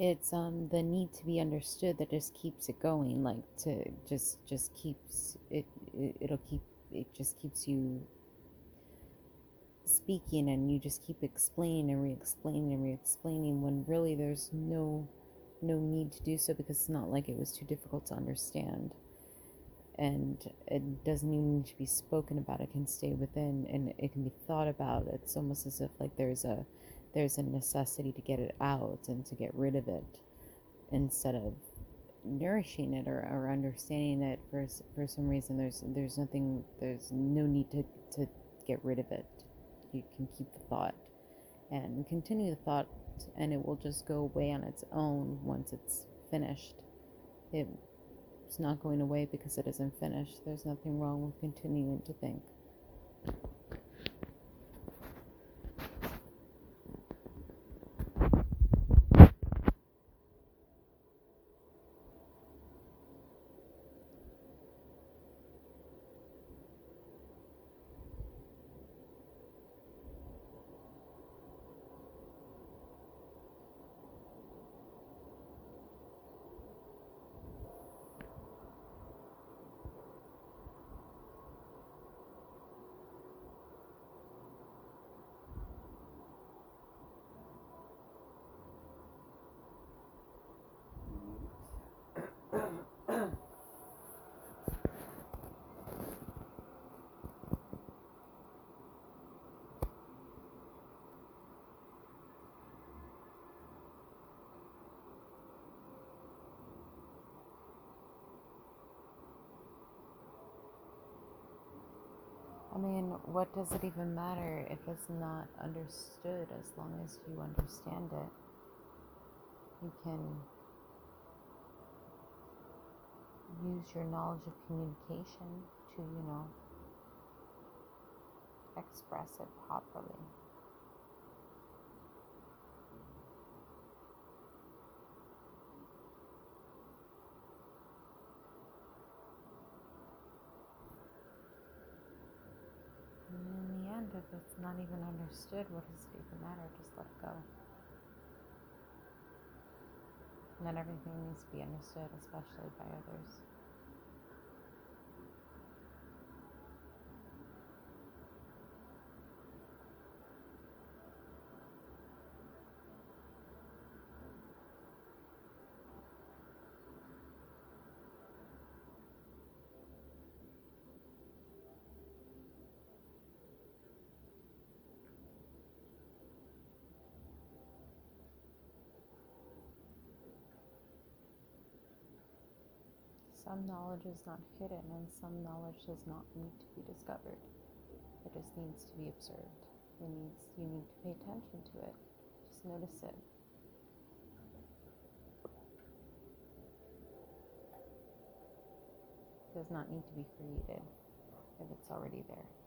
it's um the need to be understood that just keeps it going like to just just keeps it, it it'll keep it just keeps you speaking and you just keep explaining and re-explaining and re-explaining when really there's no no need to do so because it's not like it was too difficult to understand. And it doesn't even need to be spoken about it can stay within and it can be thought about. It's almost as if like there's a there's a necessity to get it out and to get rid of it instead of nourishing it or, or understanding it for, for some reason. There's there's nothing there's no need to, to get rid of it. You can keep the thought and continue the thought and it will just go away on its own once it's finished. It, it's not going away because it isn't finished. There's nothing wrong with continuing to think I mean, what does it even matter if it's not understood as long as you understand it? You can use your knowledge of communication to, you know, express it properly. And if it's not even understood, what does it even matter? Just let it go. Not everything needs to be understood, especially by others. Some knowledge is not hidden, and some knowledge does not need to be discovered. It just needs to be observed. It needs you need to pay attention to it. Just notice it. It does not need to be created if it's already there.